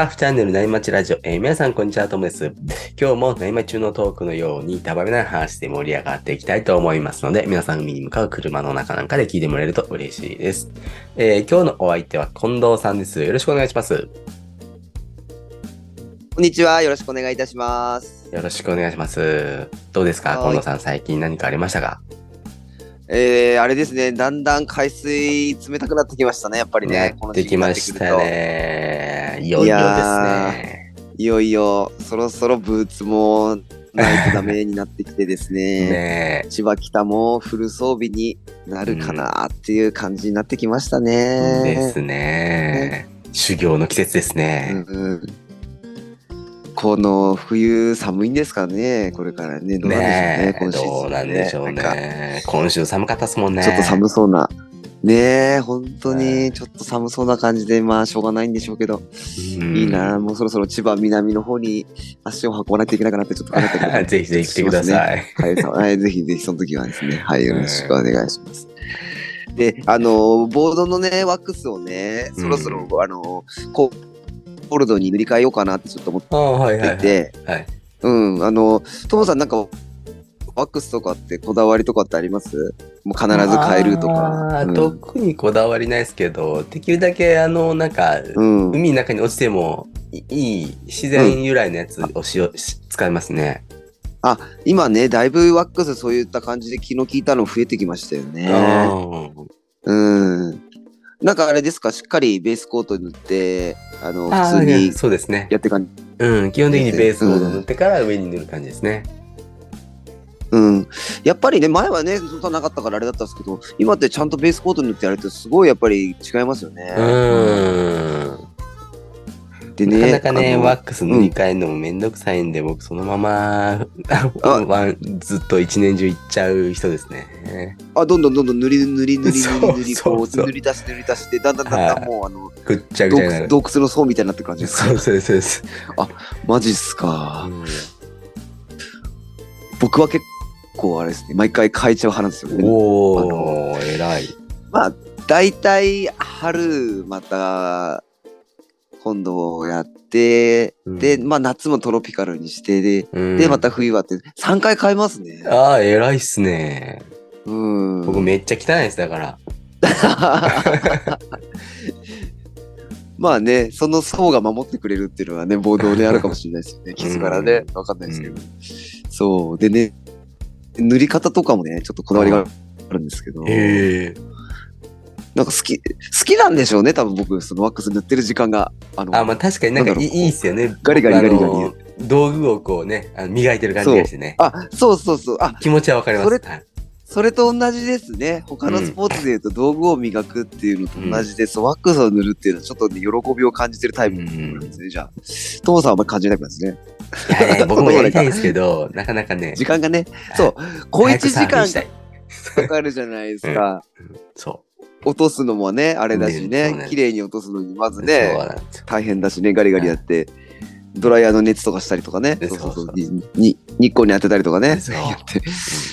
タッフチャンネル内町ラジオ、えー皆さんこんにちは、ともです。今日も内町中のトークのように、たばめない話で盛り上がっていきたいと思いますので、皆さん海に向かう車の中なんかで聞いてもらえると嬉しいです。えー今日のお相手は近藤さんです。よろしくお願いします。こんにちは。よろしくお願いいたします。よろしくお願いします。どうですかはい近藤さん、最近何かありましたか？えー、あれですね。だんだん海水冷たくなってきましたね。やっぱりね。やってきましたね。いよいよですね。いよいよ、そろそろブーツもないとダメになってきてですね。ね千葉北もフル装備になるかなっていう感じになってきましたえ。ね。ですね。修行の季節ですね。うんうんこの冬寒いんですかね。これからね。どうなんでしょうねね。え、今シーズンどうなんでしょうね。今週寒かったですもんね。ちょっと寒そうな。ねえ、本当にちょっと寒そうな感じで、まあしょうがないんでしょうけど、うんいいな、もうそろそろ千葉南の方に足を運ばないといけないかなってちょっと考えてるぜひぜひ来てくだい。さい。はい、はい、ぜひぜひその時はですね、はい、よろしくお願いします。で、あの、ボードのね、ワックスをね、そろそろ、あの、コールドに塗り替えようかなってちょっと思っああ、はいはいはい。てて、はい。うん、あの、トモさんなんか、ワックスとかってこだわりとかってあります？もう必ず変えるとか。うん特にこだわりないですけど、できるだけ、あの、なんか、うん。海の中に落ちてもいいい自然由来のやつをしよ、し使いますね。今ね、だいぶワックスそういった感じで気の利いたの増えてきましたよね。うん。なんかあれですか、しっかりベースコート塗って、あの、普通にそうですね。やってかん、うん、基本的にベースコード塗ってから上に塗る感じですね。うん。やっぱりね、前はね、そんななかったからあれだったんですけど、今ってちゃんとベースコート塗ってやるとすごいやっぱり違いますよね。うん。でね、なかなかね、ワックス塗り替えるのもめんどくさいんで、僕そのまま ずっと一年中いっちゃう人ですね。あ、どんどんどんどん塗り塗り塗り塗り塗り、こう塗り出して塗り出して、だんだんだんだんもう、あの、ぐっちゃぐ洞ちゃ洞窟の層みたいになってる感じですかそうそうそうです。マジっすか。うん僕は結構あれですね、毎回変えちゃう派なんですよね。おー、偉い。まあ、大体春また今度やって、うんで、まあ夏もトロピカルにしてで、うんで、また冬はって3回変えますね。ああ、偉いっすね。うん。僕めっちゃ汚いです、だから。まあね、その層が守ってくれるっていうのはね、ボードであるかもしれないですよね。傷からね、わかんないですけど。そう。でね、塗り方とかもね、ちょっとこだわりがあるんですけど。へえ。なんか好き、好きなんでしょうね、多分僕、そのワックス塗ってる時間が。あの、あ、まあ確かになんかいいっすよね。ガリガリガリガリあの道具をこうね、あの磨いてる感じがしてね。あ、そうそうそう。あ、気持ちはわかります。それはいそれと同じですね。他のスポーツで言うと道具を磨くっていうのと同じで、そうワックスを塗るっていうのはちょっとね、喜びを感じてるタイプなんですね、じゃあ。トモさんはあんまり感じないタイプなんですね。いやいや、僕もやりたいんですけど、なかなかね。時間がね、そう、小1時間かかるじゃないですか。そ落とすのもね、あれだしね綺麗に落とすのにまずね。大変だしね、ガリガリやって、ドライヤーの熱とかしたりとかね、ねそうそうそそうう、にに日光に当てたりとかね、そうやって、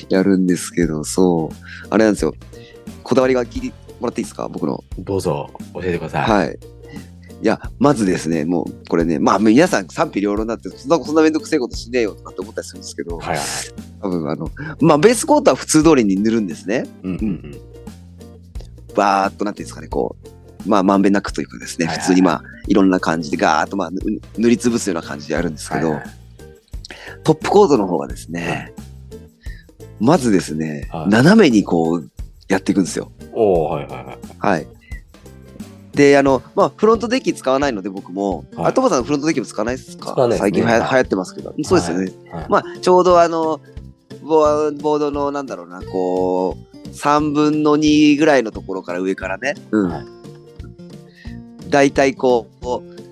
やるんですけど、そう、あれなんですよ。こだわりが聞いてもらっていいですか僕の。どうぞ、教えてください。はい。いや、まずですね、もう、これね、まあ、皆さん賛否両論になって、そんな、そんなめんどくせえことしねえよとかって思ったりするんですけど、はいはい。多分、あの、まあ、ベースコートは普通通りに塗るんですね。うんうんバーっと、なんていうんですかね、こう、まあ、まんべんなくというかですね、普通にまあ、いろんな感じでガーッと、まあ、ぬ塗りつぶすような感じでやるんですけど、はいはいトップコートの方はですね、まずですね、はい斜めにこう、やっていくんですよ。おー、はいはいはい。はい。で、あの、まあ、フロントデッキ使わないので、僕も、はいあ、さんフロントデッキも使わないですか使わないですね最近はや、はい流行ってますけど。そうですよね。はい。まあ、ちょうどあの、ボーボードの、なんだろうな、こう、3分の2ぐらいのところから上からね、うん。はい大体こう、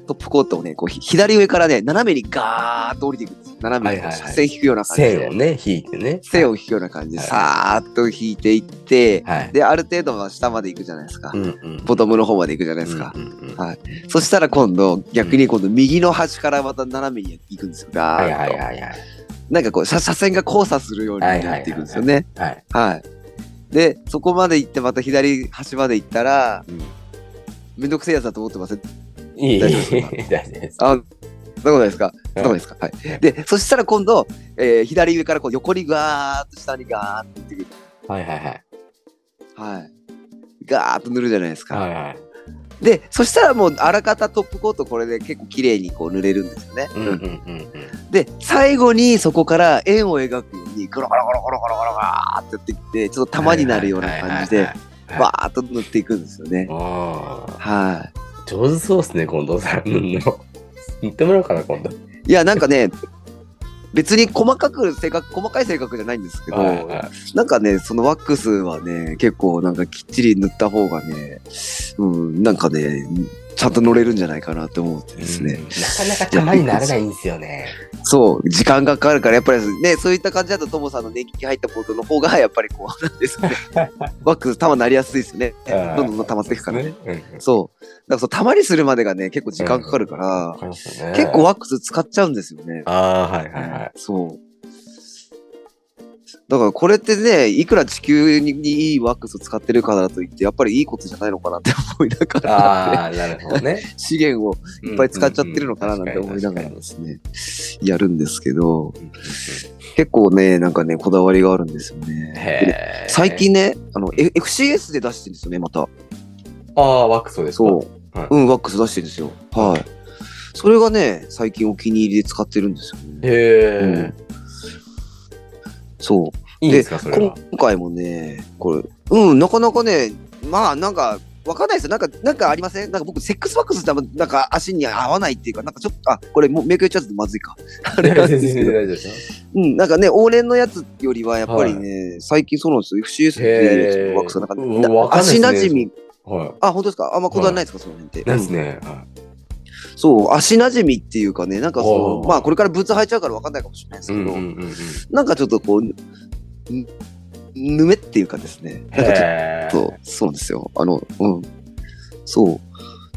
トップコートをね、こう、ひ左上からね、斜めにガーッと降りていくんです。斜めに線引くような感じで。線をね、引いてね。線を引くような感じで、はいさーっと引いていって、はい。で、ある程度は下まで行くじゃないですか。うんうん。ボトムの方まで行くじゃないですか。うんうんうんはいそしたら今度、逆に今度、右の端からまた斜めに行くんですよ。ガはいーッと。はいはいはい。なんかこう、車車線が交差するようになっていくんですよね。はい。はい。で、そこまで行って、また左端まで行ったら、うんめんどくせえやつだと思ってません？いい、大丈夫ですか？大丈夫です。あ、そんなことないですか？そんなことないですか？はい。で、そしたら今度、えー左上からこう横にガーッと下にガーッとってくる。はいはいはい。はい。ガーッと塗るじゃないですか。はいはい。で、そしたらもうあらかたトップコートこれで結構綺麗にこう塗れるんですよね。うんうんうんうん。で、最後にそこから円を描くように、ゴロゴロゴロゴロゴロゴロガーってやっていって、ちょっと玉になるような感じで。バーッと塗っていくんですよね。ああ、は上手そうですね、近藤さん。塗るの。塗ってもらおうかな、今度。い。いや、なんかね、別に細かく性格、細かい性格じゃないんですけど、はいはい。なんかね、そのワックスはね、結構なんかきっちり塗った方がね、うん、なんかね、ちゃんと乗れるんじゃないかなって思ってですね。うんなかなか玉にならないんですよね。そう、時間がかかるから、やっぱりね、そういった感じだと、ともさんの年季入ったボードの方が、やっぱりこう、なんですかね。ワックス玉なりやすいですよね。どんどん溜まっていくから。ね。うん。そう。だからそう、玉にするまでがね、結構時間かかるから。結構ワックス使っちゃうんですよね。ああ、はいはいはい。そう。だからこれってね、いくら地球にいいワックスを使ってるからだといって、やっぱりいいことじゃないのかなって思いながら、なるほどね。資源をいっぱい使っちゃってるのかななんて思いながらですね、やるんですけど、結構ね、なんかね、こだわりがあるんですよね。最近ね、あの、F- FCS で出してるんですよね、また。ああ、ワックスですか？そう。はいうん、ワックス出してるんですよ。はい。それがね、最近お気に入りで使ってるんですよね。へえ。そう。いいんですか、それ今は。回もね、これ、うん、なかなかね、まあなんか、わかんないですよ。なんか、なんかありません？なんか僕、セックスワックスってなんか足に合わないっていうか、なんかちょっと、あ、これもうメイク言っちゃうとまずいか。あれなんですけど。うん、なんかね、往年のやつよりはやっぱりね、最近そうなんですよ。FCS っていうワックスはなんか、ね足馴染み、はあ、本当ですか？あんまこだわりないですか、その辺って。い。なんですね。はそう、足馴染みっていうかね、なんかその、まあこれからブーツ履いちゃうからわかんないかもしれないですけど、んうんうんうん。なんかちょっとこう、んぬめっていうかですね、なんかちょっ。と、そうなんですよ。あの、うん。そう。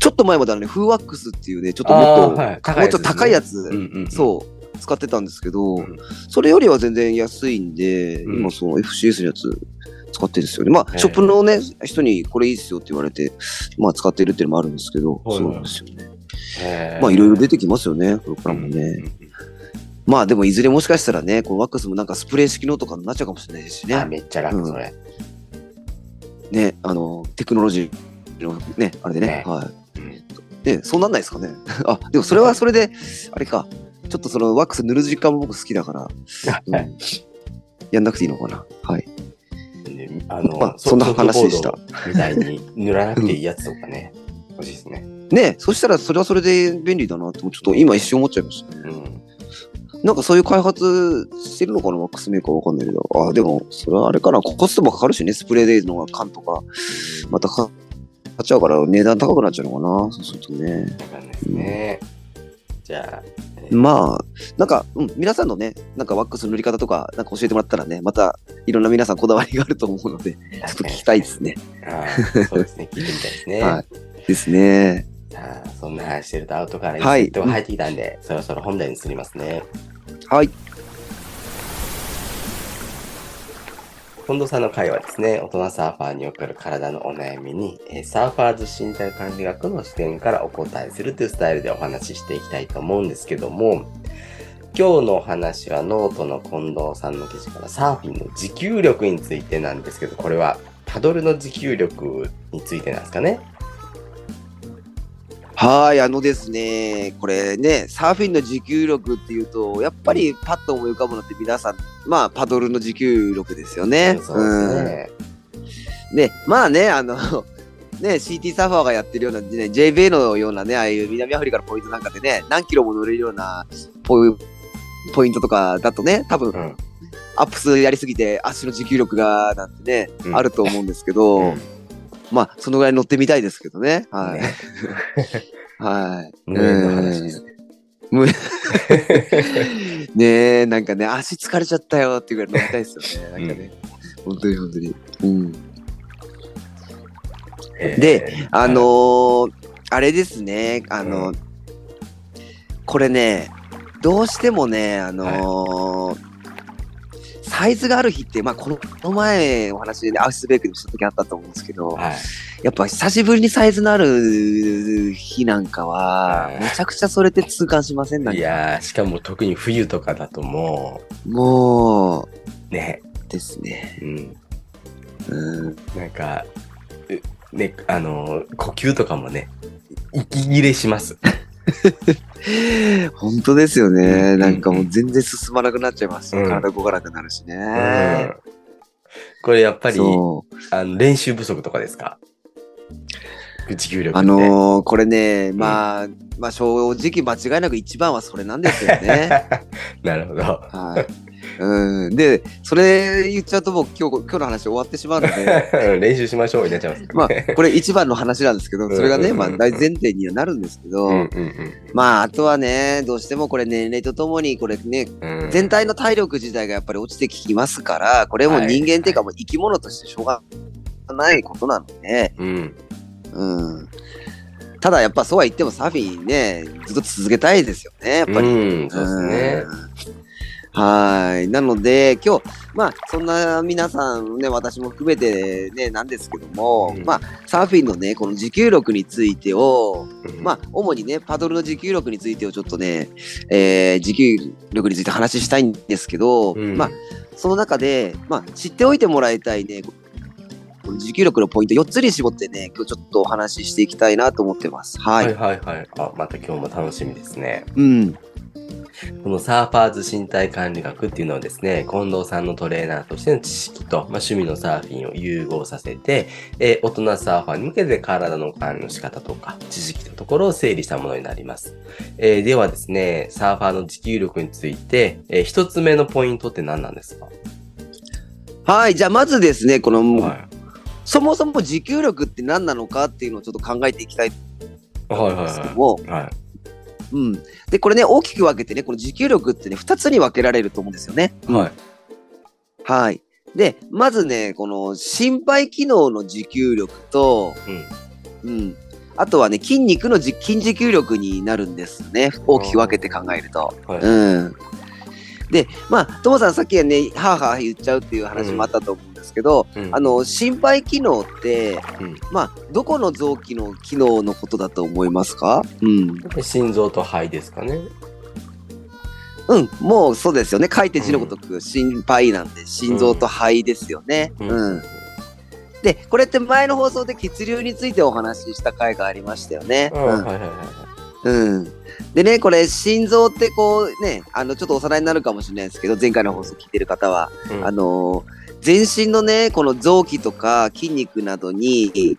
ちょっと前まではね、フーワックスっていうね、ちょっともっと、はい高いやつもうちょっと高いやつ、うんうんうん。そう、使ってたんですけど、んそれよりは全然安いんで、うん今その FCS のやつ使ってるんですよね。まあ、ショップのね、人にこれいいっすよって言われて、まあ使ってるっていうのもあるんですけど、そうなんですよね。まあいろいろ出てきますよね、これからもね。うんうんうんまあでもいずれもしかしたらね、このワックスもなんかスプレー式のとかになっちゃうかもしれないですしあ、ね。めっちゃ楽、それ。ね、あの、テクノロジーのね、あれでね、ねはい。うんね、そうなんないですかね。あ、でもそれはそれで、あれか、ちょっとそのワックス塗る時間も僕好きだから、うんやんなくていいのかな。はい。ねあの、まあそんな話でしたみたいに塗らなくていいやつとかね、欲しいですね。ねそしたらそれはそれで便利だなって、ちょっと今一瞬思っちゃいましたね。うん。なんかそういう開発してるのかな、ワックスメーカーわかんないけど。あ、でも、それはあれかな、コストもかかるしね、スプレーでの缶とか、またか買っちゃうから値段高くなっちゃうのかな、そうするとね。じゃあ、えーまあ、なんか、うん、皆さんのね、なんかワックスの塗り方とか、なんか教えてもらったらね、またいろんな皆さんこだわりがあると思うので、ちょっと聞きたいですね。そうですね、聞いてみたいですね。はいですね。さあ、そんな話してるとアウトからはいセットが入ってきたんで、そろそろ本題に移りますね。はい。近藤さんの回はですね、大人サーファーにおける体のお悩みに、えーサーファーズ身体管理学の視点からお答えするというスタイルでお話ししていきたいと思うんですけども、今日のお話はノートの近藤さんの記事からサーフィンの持久力についてなんですけど、これはパドルの持久力についてなんですかね。はい、あのですね、これね、サーフィンの持久力っていうと、やっぱりパッと思い浮かぶのって皆さん、まあ、パドルの持久力ですよね。そうですね。うん。で、まあね、あの、ね、CT サーファーがやってるような、ね、JB のようなね、ああいう南アフリカのポイントなんかでね、何キロも乗れるようなポイポイントとかだとね、多分、うんアップスやりすぎて足の持久力がなんてね、うんあると思うんですけど、うんまあ、そのぐらい乗ってみたいですけどね。はい。ね はい。無縁の話ですね。無縁 ねえ、なんかね、足疲れちゃったよっていうぐらい乗りたいですよね。なんかね、本当に本当に。うん。で、あのーあれですね、あの、うこれね、どうしてもね、あのーササイズがある日って、まあ、この前お話で、ね、アウスベークでした時あったと思うんですけど、はい。やっぱ久しぶりにサイズのある日なんかは、はいめちゃくちゃそれって痛感しません？なんかいやー、しかも特に冬とかだとももう、ね、うですね。うん。うん、なんか、うね、あのー、呼吸とかもね、息切れします。本当ですよね。うんなんかもう全然進まなくなっちゃいますし、うん体動かなくなるしね。うん。これやっぱり。あの練習不足とかですか？持久力って。あのーこれね、まあ、まあ正直間違いなく一番はそれなんですよね。なるほど。はい。うん。で、それ言っちゃうともう今日、今日の話終わってしまうので、練習しましょうになっちゃいますかまあこれ一番の話なんですけど、それがね、うんうんうんまあ大前提にはなるんですけど、うんうんまあ、あとはね、どうしてもこれ年齢とともに、これね、うんうん。全体の体力自体がやっぱり落ちてきますから、これも人間っていうかもう生き物としてしょうがないことなので、うん。うん。ただやっぱそうは言ってもサーフィンね、ずっと続けたいですよね、やっぱり。うん、そうですね。うんはい。なので、今日、まあ、そんな皆さんね、私も含めてね、なんですけども、うんまあ、サーフィンのね、この持久力についてを、うんまあ、主にね、パドルの持久力についてをちょっとね、えー持久力について話したいんですけど、うんまあ、その中で、まあ、知っておいてもらいたいね、この持久力のポイント4つに絞ってね、今日ちょっとお話ししていきたいなと思ってます。は。はいいはいはい。あ、また今日も楽しみですね。うん。このサーファーズ身体管理学っていうのはですね、近藤さんのトレーナーとしての知識と、まあ、趣味のサーフィンを融合させて、えー大人サーファーに向けて体の管理の仕方とか、知識のところを整理したものになります。えーではですね、サーファーの持久力について、えー一つ目のポイントって何なんですか？はい。じゃあ、まずですね、この、はそもそも持久力って何なのかっていうのをちょっと考えていきたいんですけどはも。うん。で、これね、大きく分けてね、この持久力ってね、2つに分けられると思うんですよね。はい。はい。で、まずね、この心肺機能の持久力と、うん。うん。あとはね、筋肉のじ筋持久力になるんですね。大きく分けて考えると。はい。うん。で、まあ、ともさんさっきはね、はあはあ言っちゃうっていう話もあったと思うんですけど、うんあ、の、心肺機能って、うんまあ、どこの臓器の機能のことだと思いますか？うん。心臓と肺ですかね。うん、もうそうですよね。書いて字のごとく心肺なんで、心臓と肺ですよね。ううん。で、これって前の放送で血流についてお話しした回がありましたよね。うん。はいはいはいはい。うん。でね、これ、心臓ってこうね、あの、ちょっとおさらいになるかもしれないですけど、前回の放送聞いてる方は、うんあのー全身のね、この臓器とか筋肉などに、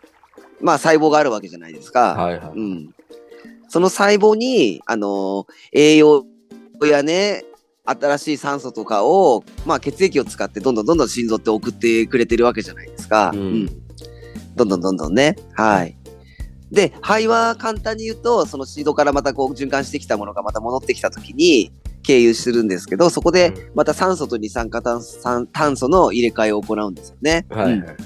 まあ細胞があるわけじゃないですか。はいはい。うん。その細胞に、あのー栄養やね、新しい酸素とかを、まあ血液を使ってどんどんどんどん心臓って送ってくれてるわけじゃないですか。うんどんどんどんどんね。はい。で、肺は簡単に言うと、その心臓からまたこう循環してきたものがまた戻ってきたときに経由するんですけど、そこでまた酸素と二酸化炭素酸炭素の入れ替えを行うんですよね。うんはいはい。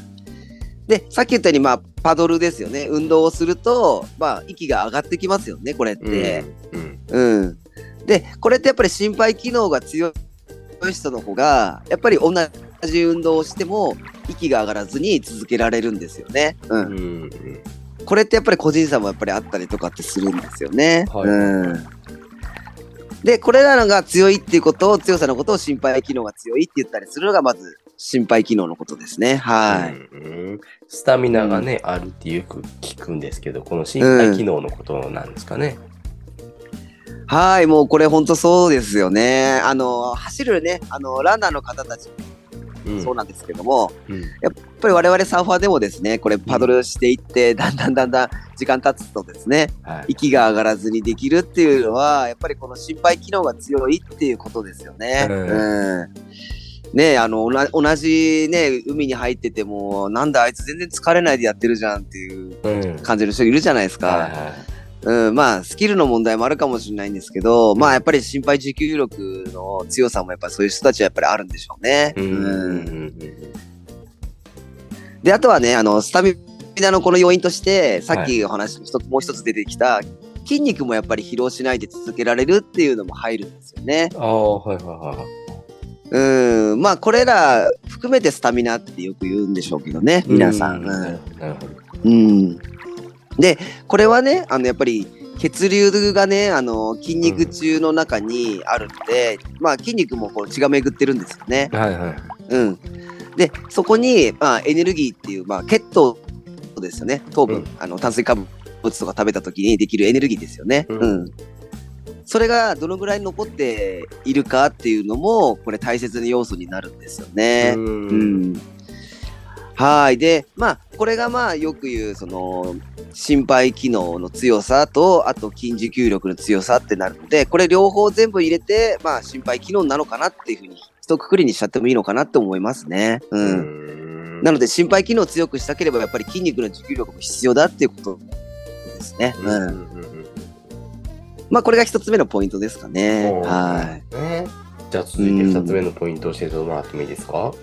で、さっき言ったように、まあ、パドルですよね。運動をすると、まあ、息が上がってきますよね、これって。うん。うん。で、これってやっぱり心肺機能が強い人の方が、やっぱり同じ運動をしても、息が上がらずに続けられるんですよね。う。うんん。うん。これってやっぱり個人差もやっぱりあったりとかってするんですよね。はいうん。で、これらのが強いっていうことを、強さのことを心肺機能が強いって言ったりするのが、まず心肺機能のことですね。はい。うんスタミナがね、あるってよく聞くんですけど、この心肺機能のことなんですかね。はい、もうこれ本当そうですよね。あの、走るね、あの、ランナーの方たちそうなんですけども、うんやっぱり我々サーファーでもですね、これパドルしていって、だんだんだんだん時間経つとですね、はい。息が上がらずにできるっていうのは、やっぱりこの心肺機能が強いっていうことですよね。うんうんねあの、同じね、海に入ってても、なんだあいつ全然疲れないでやってるじゃんっていううん。感じの人いるじゃないですか。はいはいうん、まあ、スキルの問題もあるかもしれないんですけど、まあ、やっぱり心肺持久力の強さもやっぱりそういう人たちはやっぱりあるんでしょうね。うん。うんうんで、あとはね、あの、スタミナのこの要因として、さっきお話に一つもう一つ出てきた、筋肉もやっぱり疲労しないで続けられるっていうのも入るんですよね。ああ、はいはいはい。ううん、まあこれら含めてスタミナってよく言うんでしょうけどね、皆さん。うなるほどなるほど。うん。で、これはね、あの、やっぱり血流がね、あの、筋肉中の中にあるので、まあ筋肉もこう血が巡ってるんですよね。はいはい。うん。で、そこに、まあエネルギーっていう、まあ血糖ですよね。糖分、うんあの、炭水化物とか食べた時にできるエネルギーですよね。うんうん。それがどのぐらい残っているかっていうのも、これ大切な要素になるんですよね。うんうんはい。で、まあ、これがまあ、よく言う、その、心肺機能の強さと、あと筋持久力の強さってなるので、これ両方全部入れて、まあ、心肺機能なのかなっていうふうに、一括りにしちゃってもいいのかなって思いますね。うん。うんなので、心肺機能を強くしたければ、やっぱり筋肉の持久力も必要だっていうことですね。うん。うんまあ、これが一つ目のポイントですかね。うんはい。ねじゃあ続いて二つ目のポイントを教えてもらってもいいですか？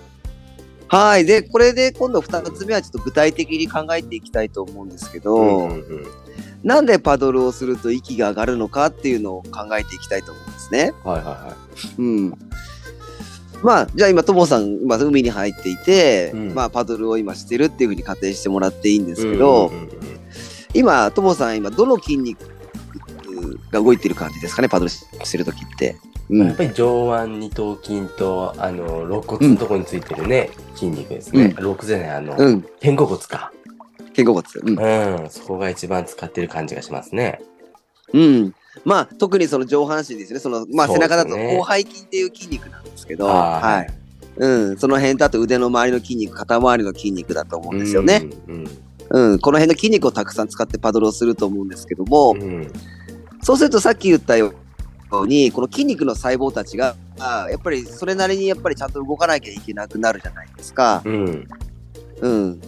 はい。で、これで今度二つ目はちょっと具体的に考えていきたいと思うんですけど、うんうんうんなんでパドルをすると息が上がるのかっていうのを考えていきたいと思うんですね。はいはいはうん。まあ、じゃあ今、ともさん、今、海に入っていて、うんまあ、パドルを今してるっていうふうに仮定してもらっていいんでい。すけど、うんうんうんうん今、ともさん、今、どの筋肉が動いてる感じですかね、パドルしてるときって。うん。やっぱり上腕二頭筋と、あの、肋骨のところについてるね、筋肉ですね。肋骨じゃない、あの、うん。肩甲骨か。肩甲骨。うん。うん、そこが一番使ってる感じがしますね。うん。まあ、特にその上半身ですね。その、まあ、背中だと広背筋っていう筋肉なんですけど、あーはい。うん。その辺とあと腕の周りの筋肉、肩周りの筋肉だと思うんですよね。うん。うん。この辺の筋肉をたくさん使ってパドルをすると思うんですけども、うん。うんそうするとさっき言ったように、この筋肉の細胞たちが、あやっぱりそれなりにやっぱりちゃんと動かなきゃいけなくなるじゃないですか。うん。うん。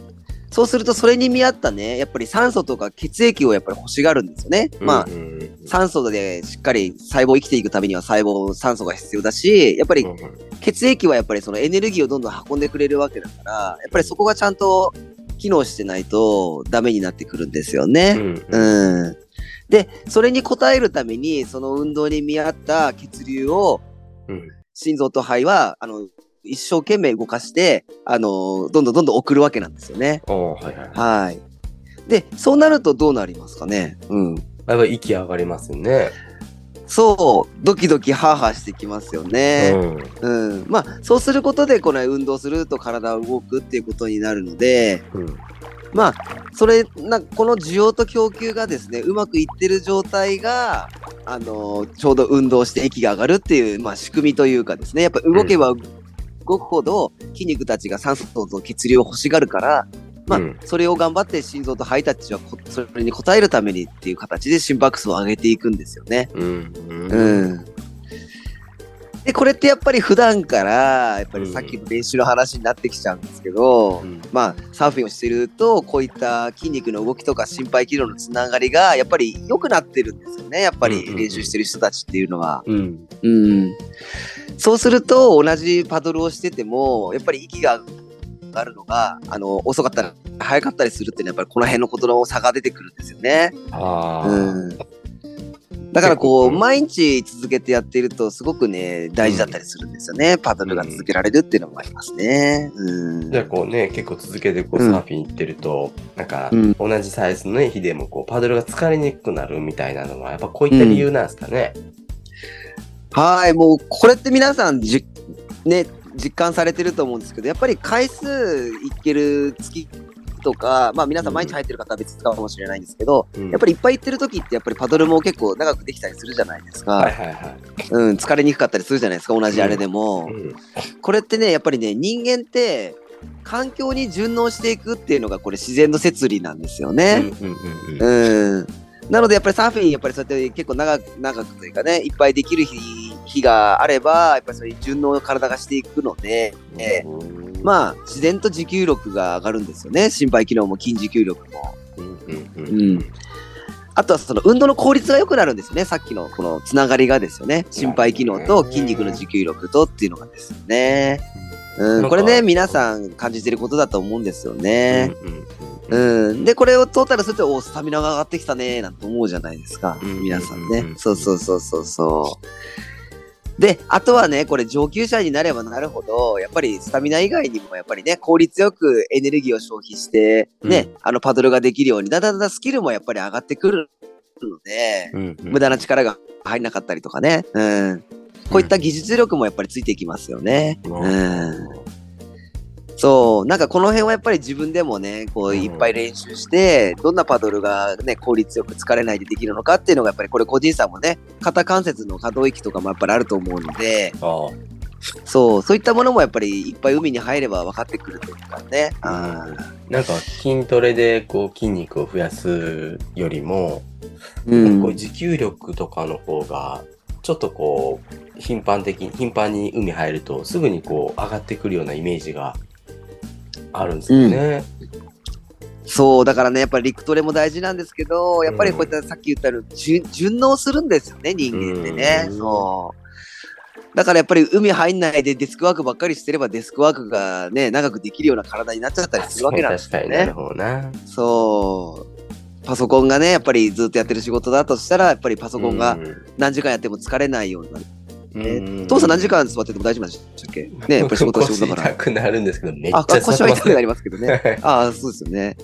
そうするとそれに見合ったね、やっぱり酸素とか血液をやっぱり欲しがるんですよね。まあう、んうん酸素でしっかり細胞生きていくためには細胞、酸素が必要だし、やっぱりうん血液はやっぱりそのエネルギーをどんどん運んでくれるわけだから、やっぱりそこがちゃんと機能してないとダメになってくるんですようね。んうん。で、それに応えるために、その運動に見合った血流をうん心臓と肺は、あの、一生懸命動かして、あの、どんどんどんどん送るわけなんですよね。はいはい。はい。で、そうなるとどうなりますかね？うん。やっぱり息上がりますよね。そう、ドキドキハーハーしてきますよね。うんうん。まあ、そうすることで、この運動すると体が動くっていうことになるので、うんまあ、それな、この需要と供給がですね、うまくいってる状態が、あのちょうど運動して息が上がるっていう、まあ、仕組みというかですね、やっぱ動けば動くほど筋肉たちが酸素と血流を欲しがるから、まあ、うんそれを頑張って心臓と肺たちはこそれに応えるためにっていう形で心拍数を上げていくんですよね。うんうんうん。で、これってやっぱり普段から、やっぱりさっきの練習の話になってきちゃうんですけど、うんまあ、サーフィンをしてると、こういった筋肉の動きとか心肺機能のつながりが、やっぱり良くなってるんですよね。やっぱり練習してる人たちっていうのは。うんうん。そうすると、同じパドルをしてても、やっぱり息が上がるのが、あの、遅かったり、早かったりするっていうのは、やっぱりこの辺のことの差が出てくるんですよね。ああ、うん。だからこう、毎日続けてやっていると、すごくね、大事だったりするんですよね。パドルが続けられるっていうのもありますね。うん。じゃあこうね、結構続けてこううんサーフィン行ってると、なんかうん同じサイズのね日でもこうパドルが疲れにくくなるみたいなのはやっぱこういった理由なんですかね。はい、もう、これって皆さん、じ、ね、実感されてると思うんですけど、やっぱり回数いける月とか、まあ皆さん毎日入ってる方は別かもしれないんですけど、うんやっぱりいっぱい行ってる時ってやっぱりパドルも結構長くできたりするじゃないですか。はいはいはい。うん、疲れにくかったりするじゃないですか、同じあれでも。うんこれってね、やっぱりね、人間って、環境に順応していくっていうのがこれ自然の摂理なんですよね。うんうんうんうんうん。なのでやっぱりサーフィン、やっぱりそうやって結構長く、長くというかね、いっぱいできる日、日があれば、やっぱりそういう順応を体がしていくので、えうんまあ、自然と持久力が上がるんですよね。心肺機能も筋持久力も。あとはその運動の効率が良くなるんですよね。さっきのこのつながりがですよね。心肺機能と筋肉の持久力とっていうのがですよね。うん、これね、皆さん感じてることだと思うんですよね。うん。で、これをトータルすると、おスタミナが上がってきたね、なんて思うじゃないですか。うん皆さんね。そうそうそうそうそう。で、あとはね、これ上級者になればなるほど、やっぱりスタミナ以外にも、やっぱりね、効率よくエネルギーを消費して、ね、あのパドルができるように、だんだんだんだんスキルもやっぱり上がってくるので、うんうん無駄な力が入んなかったりとかね、うん。こういった技術力もやっぱりついていきますよね。うん。そう、なんかこの辺はやっぱり自分でもね、こううんいっぱい練習して、どんなパドルがね、効率よく疲れないでできるのかっていうのがやっぱりこれ個人差もね、肩関節の可動域とかもやっぱりあると思うので、あそう、そういったものもやっぱりいっぱい海に入れば分かってくるというかね。あ。なんか筋トレでこう筋肉を増やすよりも、うん。こう持久力とかの方がちょっとこう頻繁的に頻繁に海入るとすぐにこう上がってくるようなイメージがあるんですよね。そう、だからね、やっぱり陸トレも大事なんですけど、やっぱりこういったさっき言ったように順順応するんですよね、人間ってね。うんそう。だからやっぱり海入んないでデスクワークばっかりしてればデスクワークがね、長くできるような体になっちゃったりするわけなんですよね。そう。パソコンがね、やっぱりずっとやってる仕事だとしたら、やっぱりパソコンが何時間やっても疲れないようにな父さん何時間座ってても大丈夫なんでしたっけ？ね、やっぱり仕事は仕事だから。腰痛くなるんですけど、めっちゃあ、腰は痛くなりまますけどね。ああ、そうですよね。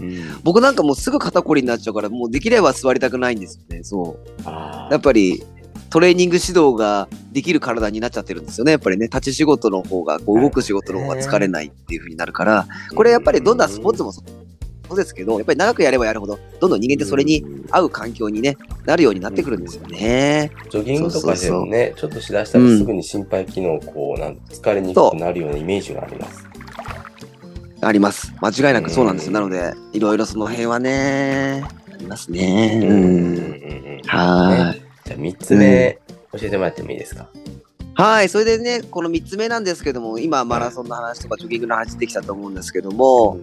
僕なんかもうすぐ肩こりになっちゃうから、もうできれば座りたくないんですよね。そう。あやっぱりトレーニング指導ができる体になっちゃってるんですよね。やっぱりね、立ち仕事の方が、こう動く仕事の方が疲れないっていう風になるから、これやっぱりどんなスポーツもそうですけど、やっぱり長くやればやるほど、どんどん人間ってそれに合う環境にね、なるようになってくるんですよね。ジョギングとかでもね、ちょっとしだしたらすぐに心肺機能、こう、なん疲れにくくなるようなイメージがあります。あります。間違いなくそうなんですよ。うんなので、いろいろその辺はね、ありますね。うん。はーい。じゃあ3つ目、教えてもらってもいいですか？はい。それでね、この3つ目なんですけども、今、マラソンの話とかジョギングの話できたと思うんですけども、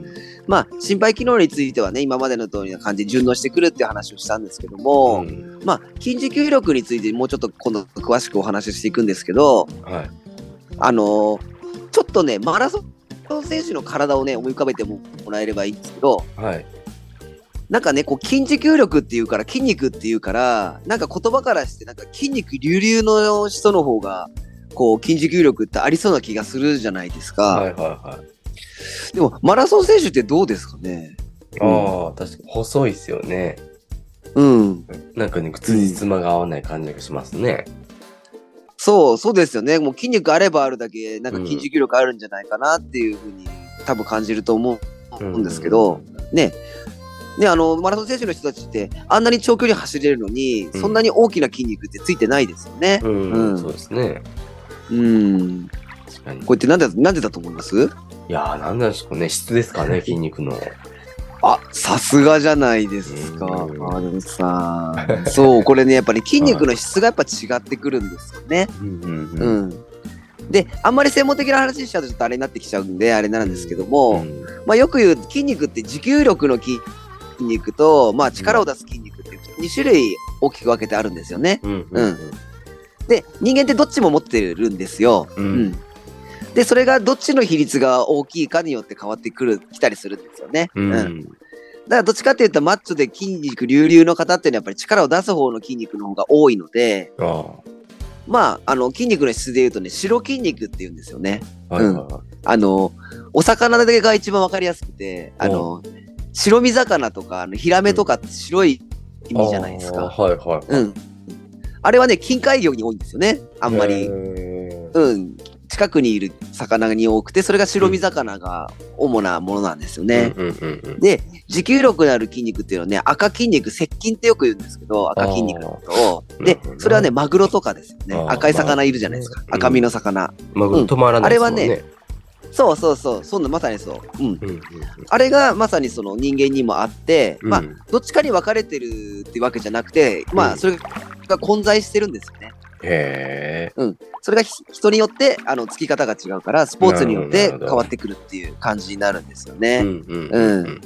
まあ、心肺機能についてはね、今までの通りな感じで順応してくるっていう話をしたんですけども、んまあ、筋持久力についてもうちょっと今度詳しくお話ししていくんですけど、はい。あのーちょっとね、マラソン選手の体をね、思い浮かべてもらえればいいんですけど、はい。なんかね、こう筋持久力っていうから、筋肉っていうから、なんか言葉からして、なんか筋肉隆々の人の方が、こう筋持久力ってありそうな気がするじゃないですか。はいはいはい。でも、マラソン選手ってどうですかね？ああ、確かに細いですよね。うん。なんかね、靴に妻が合わない感じがしますね。そう、そうですよね。もう筋肉あればあるだけ、なんか筋持久力あるんじゃないかなっていうふうに多分感じると思うんですけど、ね。ね、あの、マラソン選手の人たちって、あんなに長距離走れるのに、うんそんなに大きな筋肉ってついてないですよね。うん、うんそうですね。うん。確かに。これってなんで、なんでだと思います？いやー、なんなんでしょうね。質ですかね、筋肉の。あ、さすがじゃないですか。うんあ、でもさ、そう、これね、やっぱり筋肉の質がやっぱ違ってくるんですよね。うんうんううん。ん。で、あんまり専門的な話しちゃうとちょっとあれになってきちゃうんで、あれなんですけども、うんまあよく言う筋肉って持久力の筋肉と、まあ力を出す筋肉って2種類大きく分けてあるんですよね。うんうんで、人間ってどっちも持ってるんですよ。ううんん。で、それがどっちの比率が大きいかによって変わってくる、きたりするんですよね。うんだからどっちかっていうとマッチョで筋肉隆々の方っていうのはやっぱり力を出す方の筋肉の方が多いので、あまあ、あの筋肉の質で言うとね、白筋肉って言うんですよね。あ、はいはいはい。あの、お魚が一番わかりやすくて、あの、白身魚とか、あのヒラメとかって白い意味じゃないですか。はいはい。うん。あれはね、近海魚に多いんですよね。あんまへり。ーうん。近くにいる魚に多くて、それが白身魚が主なものなんですよね。で、持久力のある筋肉っていうのはね、赤筋肉、接筋ってよく言うんですけど、赤筋肉のことを。でそれはね、マグロとかですよね。赤い魚いるじゃないですか。まあ赤身の魚。まあ、止まらない。あれはそうそうそう。そんなまさにそう。うん。うんうんうんあれがまさにその人間にもあって、まあうん、どっちかに分かれてるってわけじゃなくて、まあ、うんそれが混在してるんですよね。へそれがひ人によって、あの、つき方が違うから、スポーツによって変わってくるっていう感じになるんですよえ。ね。うんうんうんうん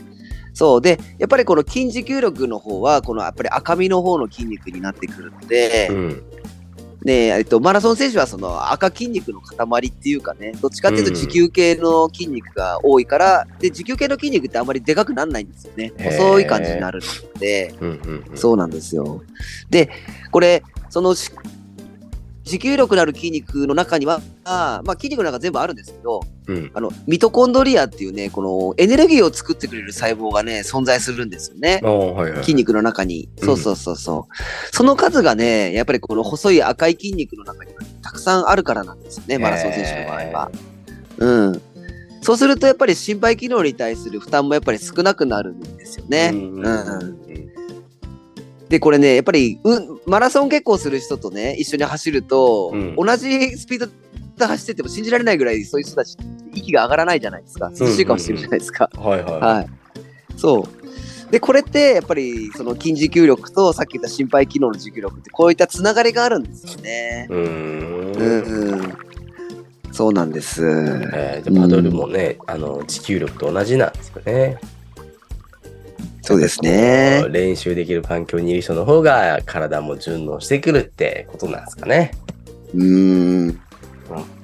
そう。で、やっぱりこの筋持久力の方は、このやっぱり赤身の方の筋肉になってくるので、うんで、えっと、マラソン選手はその赤筋肉の塊っていうかね、どっちかっていうとうん持久系の筋肉が多いから、で、持久系の筋肉ってあんまりでかくならないんですよね。細い感じになるので、うんうんうんそうなんですよ。で、これ、そのし持久力のある筋肉の中には、あまあ、筋肉の中全部あるんですけど、うん。あの、ミトコンドリアっていうね、このエネルギーを作ってくれる細胞がね、存在するんですよね。はいはい。筋肉の中に。うんそうそうそうそう。その数がね、やっぱりこの細い赤い筋肉の中にはたくさんあるからなんですよね、マラソン選手の場合は。うん。そうするとやっぱり心肺機能に対する負担もやっぱり少なくなるんですよね。うんうんうんで、これね、やっぱり、うん、マラソン結構する人とね、一緒に走ると、うん同じスピードで走ってても信じられないぐらいそういう人たち息が上がらないじゃないですか。涼しい顔してるじゃないですか。はいはい。はい。そう。で、これって、やっぱり、その筋持久力と、さっき言った心肺機能の持久力って、こういったつながりがあるんですよね。うーん。うん、うん。そうなんです。えーパドルもね、あの持久力と同じなんですよね。そうですね。練習できる環境にいる人の方が体も順応してくるってことなんですかね。うん。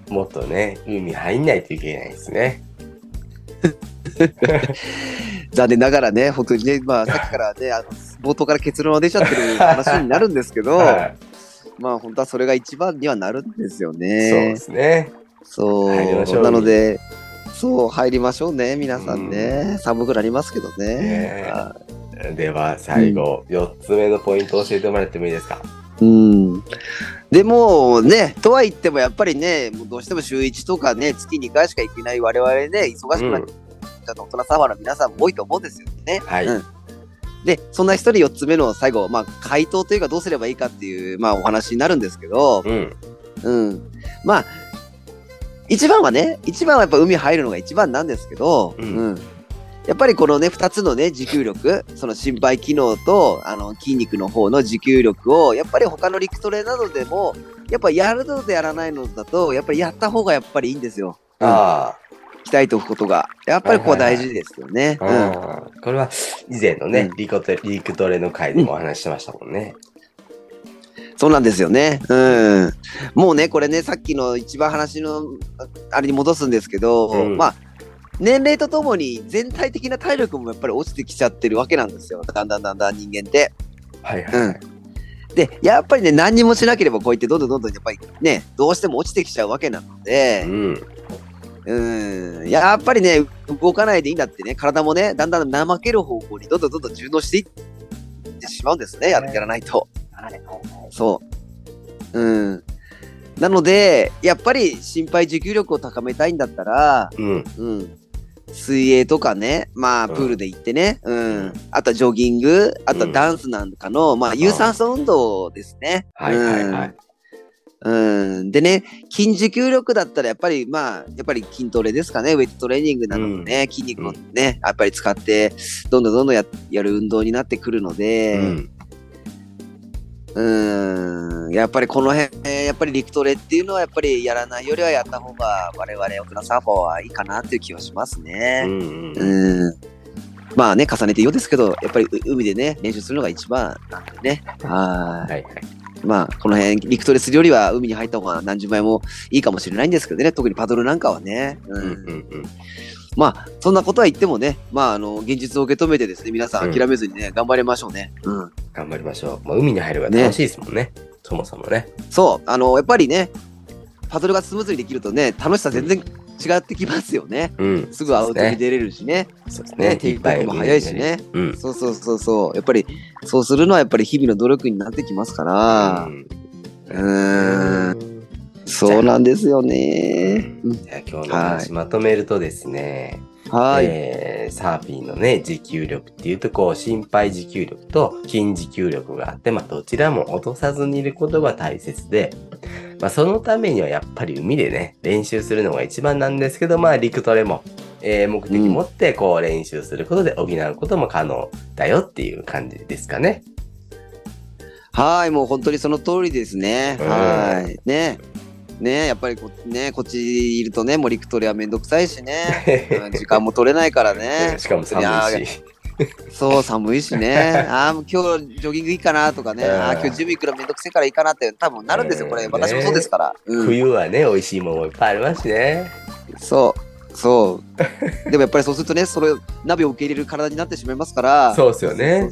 もっとね、海入んないといけないですね。残念ながらね、本当にね、まあ、さっきからね、あの冒頭から結論が出ちゃってる話になるんですけど、はいまあ、本当はそれが一番にはなるんですよそうねで。すね。そうなので、そう、入りましょうね、皆さんね。寒くなりますけどね。ねはでは最後、4つ目のポイントを教えてもらってもいいですか？うん。でもね、とは言ってもやっぱりね、もうどうしても週1とかね、月2回しか行けない我々ね、忙しくなっちゃった大人様の皆さんも多いと思うんですよね。はい。うんで、そんな人に4つ目の最後、まあ、回答というかどうすればいいかっていう、まあ、お話になるんですけど、うん。うん。まあ、一番はね、一番はやっぱ海入るのが一番なんですけど、うんやっぱりこのね、二つのね、持久力、その心肺機能と、あの、筋肉の方の持久力を、やっぱり他の陸トレなどでも、やっぱやるのとやらないのだと、やっぱりやった方がやっぱりいいんですよ。あ鍛えておくことが。やっぱりここは大事ですよね。あ、うん。ああこれは以前のね、うんリコテリクトレの回でもお話ししてましたもんね。そうなんですよね。うん。もうね、これね、さっきの一番話の、ああれに戻すんですけど、うんまあ、年齢とともに全体的な体力もやっぱり落ちてきちゃってるわけなんですよ。だんだんだんだん人間って。はいはいはい。で、やっぱりね、何にもしなければこうやってどんどんどんどんやっぱりね、どうしても落ちてきちゃうわけなのでう、ん。うん、やっぱりね、動かないでいいんだってね、体もね、だんだん怠ける方向にどんどんどんどん順応していってしまうんですね、ややらないと。そう。うん。なので、やっぱり心肺持久力を高めたいんだったら、うん。うん。水泳とかね、まあ、うんプールで行ってね、うん。あとはジョギング、あとはダンスなんかの、まあ、有酸素運動ですね。はいはいはい。うん。うん。でね、筋持久力だったら、やっぱり、まあ、やっぱり筋トレですかね。ウェイトトレーニングなどもね、筋肉をね、やっぱり使って、どんどんどんどんややる運動になってくるので、うん。うん、やっぱりこの辺、えーやっぱり陸トレっていうのはやっぱりやらないよりはやった方が我々大人サーファーはいいかなっていう気はしますうね。んうん。うん。まあね、重ねてようですけど、やっぱりう海でね、練習するのが一番なんでね。ははいはい。い。まあ、この辺、陸トレするよりは海に入った方が何十倍もいいかもしれないんですけどね、特にパドルなんかはね。う。うんんうんうん。まあ、そんなことは言ってもね、まあ、あの、現実を受け止めてですね、皆さん諦めずにね、頑張りましょうね。うん。頑張りましょう。まあ、海に入るが楽しいですもんね。そもそもね。そう、あの、やっぱりね、パドルがスムーズにできるとね、楽しさ全然違ってきますよね。うん。すぐアウトに出れるしね。そうですね、ね。テイクも早いしね。うん。そうそうそうそう。やっぱり、そうするのはやっぱり日々の努力になってきますから。うーん。そうなんですよね。うんじゃあ今日の話まとめるとですね、はい。えーサーフィンのね、持久力っていうと、こう、心肺持久力と筋持久力があって、まあ、どちらも落とさずにいることが大切で、まあ、そのためにはやっぱり海でね、練習するのが一番なんですけど、まあ、陸トレも、えー目的持って、こう、練習することで補うことも可能だよっていう感じですかね。はい、もう本当にその通りですね。うんはい。ね。ねやっぱりこ,、ね、こっちいるとね、もう陸トレはめんどくさいしね。う ん時間も取れないからね。しかも寒いし。そう、寒いしね。ああ、もう今日ジョギングいいかなとかね。うんああ、今日ジム行くのめんどくせえからいいかなって多分なるんですよ、これ。うん私もそうですから。うん、冬はね、美味しいものもいっぱいありますしね。そう。そう。でもやっぱりそうするとね、それ、鍋を受け入れる体になってしまいますから、そうですよね。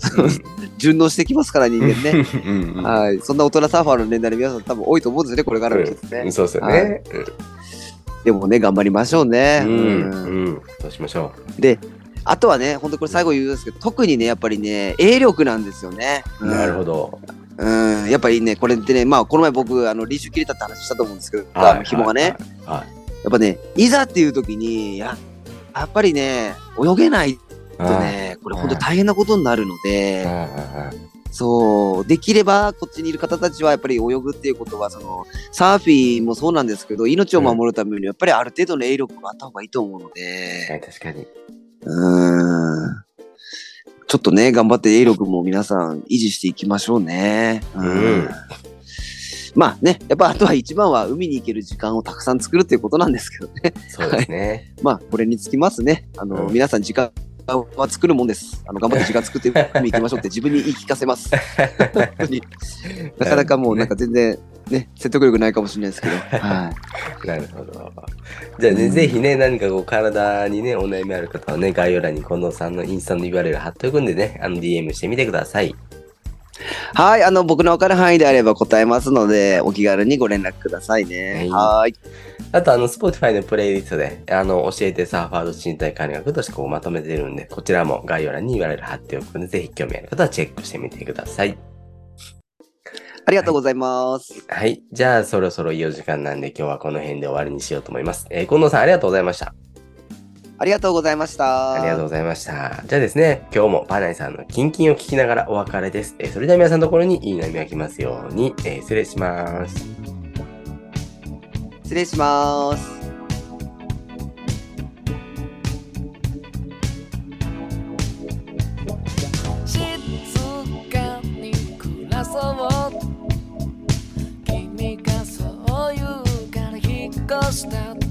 順応してきますから、人間ね。うんうんはい。そんな大人サーファーの年代の皆さん多分多いと思うんですよね、これからの季節ね。うんそうですよはね。でもね、頑張りましょうね。うん。うんうん。そうしましょで、あとはね、本当これ最後言うんですけど、特にね、やっぱりね、泳力なんですよね。う。なるほど。ど。うん、やっぱりね、これってね、まあ、この前僕、あの、練習切れたって話したと思うんですけど、はい紐がね、。はい。やっぱね、いざっていう時に、ややっぱりね、泳げないとね、これ本当大変なことになるので、そう、できればこっちにいる方たちはやっぱり泳ぐっていうことは、その、サーフィンもそうなんですけど、命を守るためにやっぱりある程度の泳力があった方がいいと思うのはいで、確かに。うーん。ちょっとね、頑張って泳力も皆さん維持していきましょうね。うんまあね、やっぱあとは一番は海に行ける時間をたくさん作るっていうことなんですけどね。そうですね。まあ、これにつきますね。あの、うん皆さん時間は作るもんです。あの、頑張って時間作って海行きましょうって自分に言い聞かせます。本当に。なかなかもうなんか全然ね、説得力ないかもしれないですけど。はい。なるほど。じゃあね、うんぜひね、何かこう体にね、お悩みある方はね、概要欄に近藤さんのインスタの URL 貼っておくんでね、あの DM してみてください。はい、あの、僕のわかる範囲であれば答えますので、お気軽にご連絡くださいね。ははい。あと、あの、Spotify のプレイリストで、あの、教えてサーファード身体管理学としてこうまとめてるんで、こちらも概要欄に URL 貼っておくので、ぜひ興味ある方はチェックしてみてください。ありがとうございます。はい。じゃあ、そろそろいいお時間なんで、今日はこの辺で終わりにしようと思います。えー近藤さん、ありがとうございました。ありがとうございました。ありがとうございました。じゃあですね、今日もパナイさんのキンキンを聞きながらお別れです。えーそれでは皆さんのところにいい波が来ますように、えー失礼します。失礼します。静かに暮らそう君がそう言うから引っ越した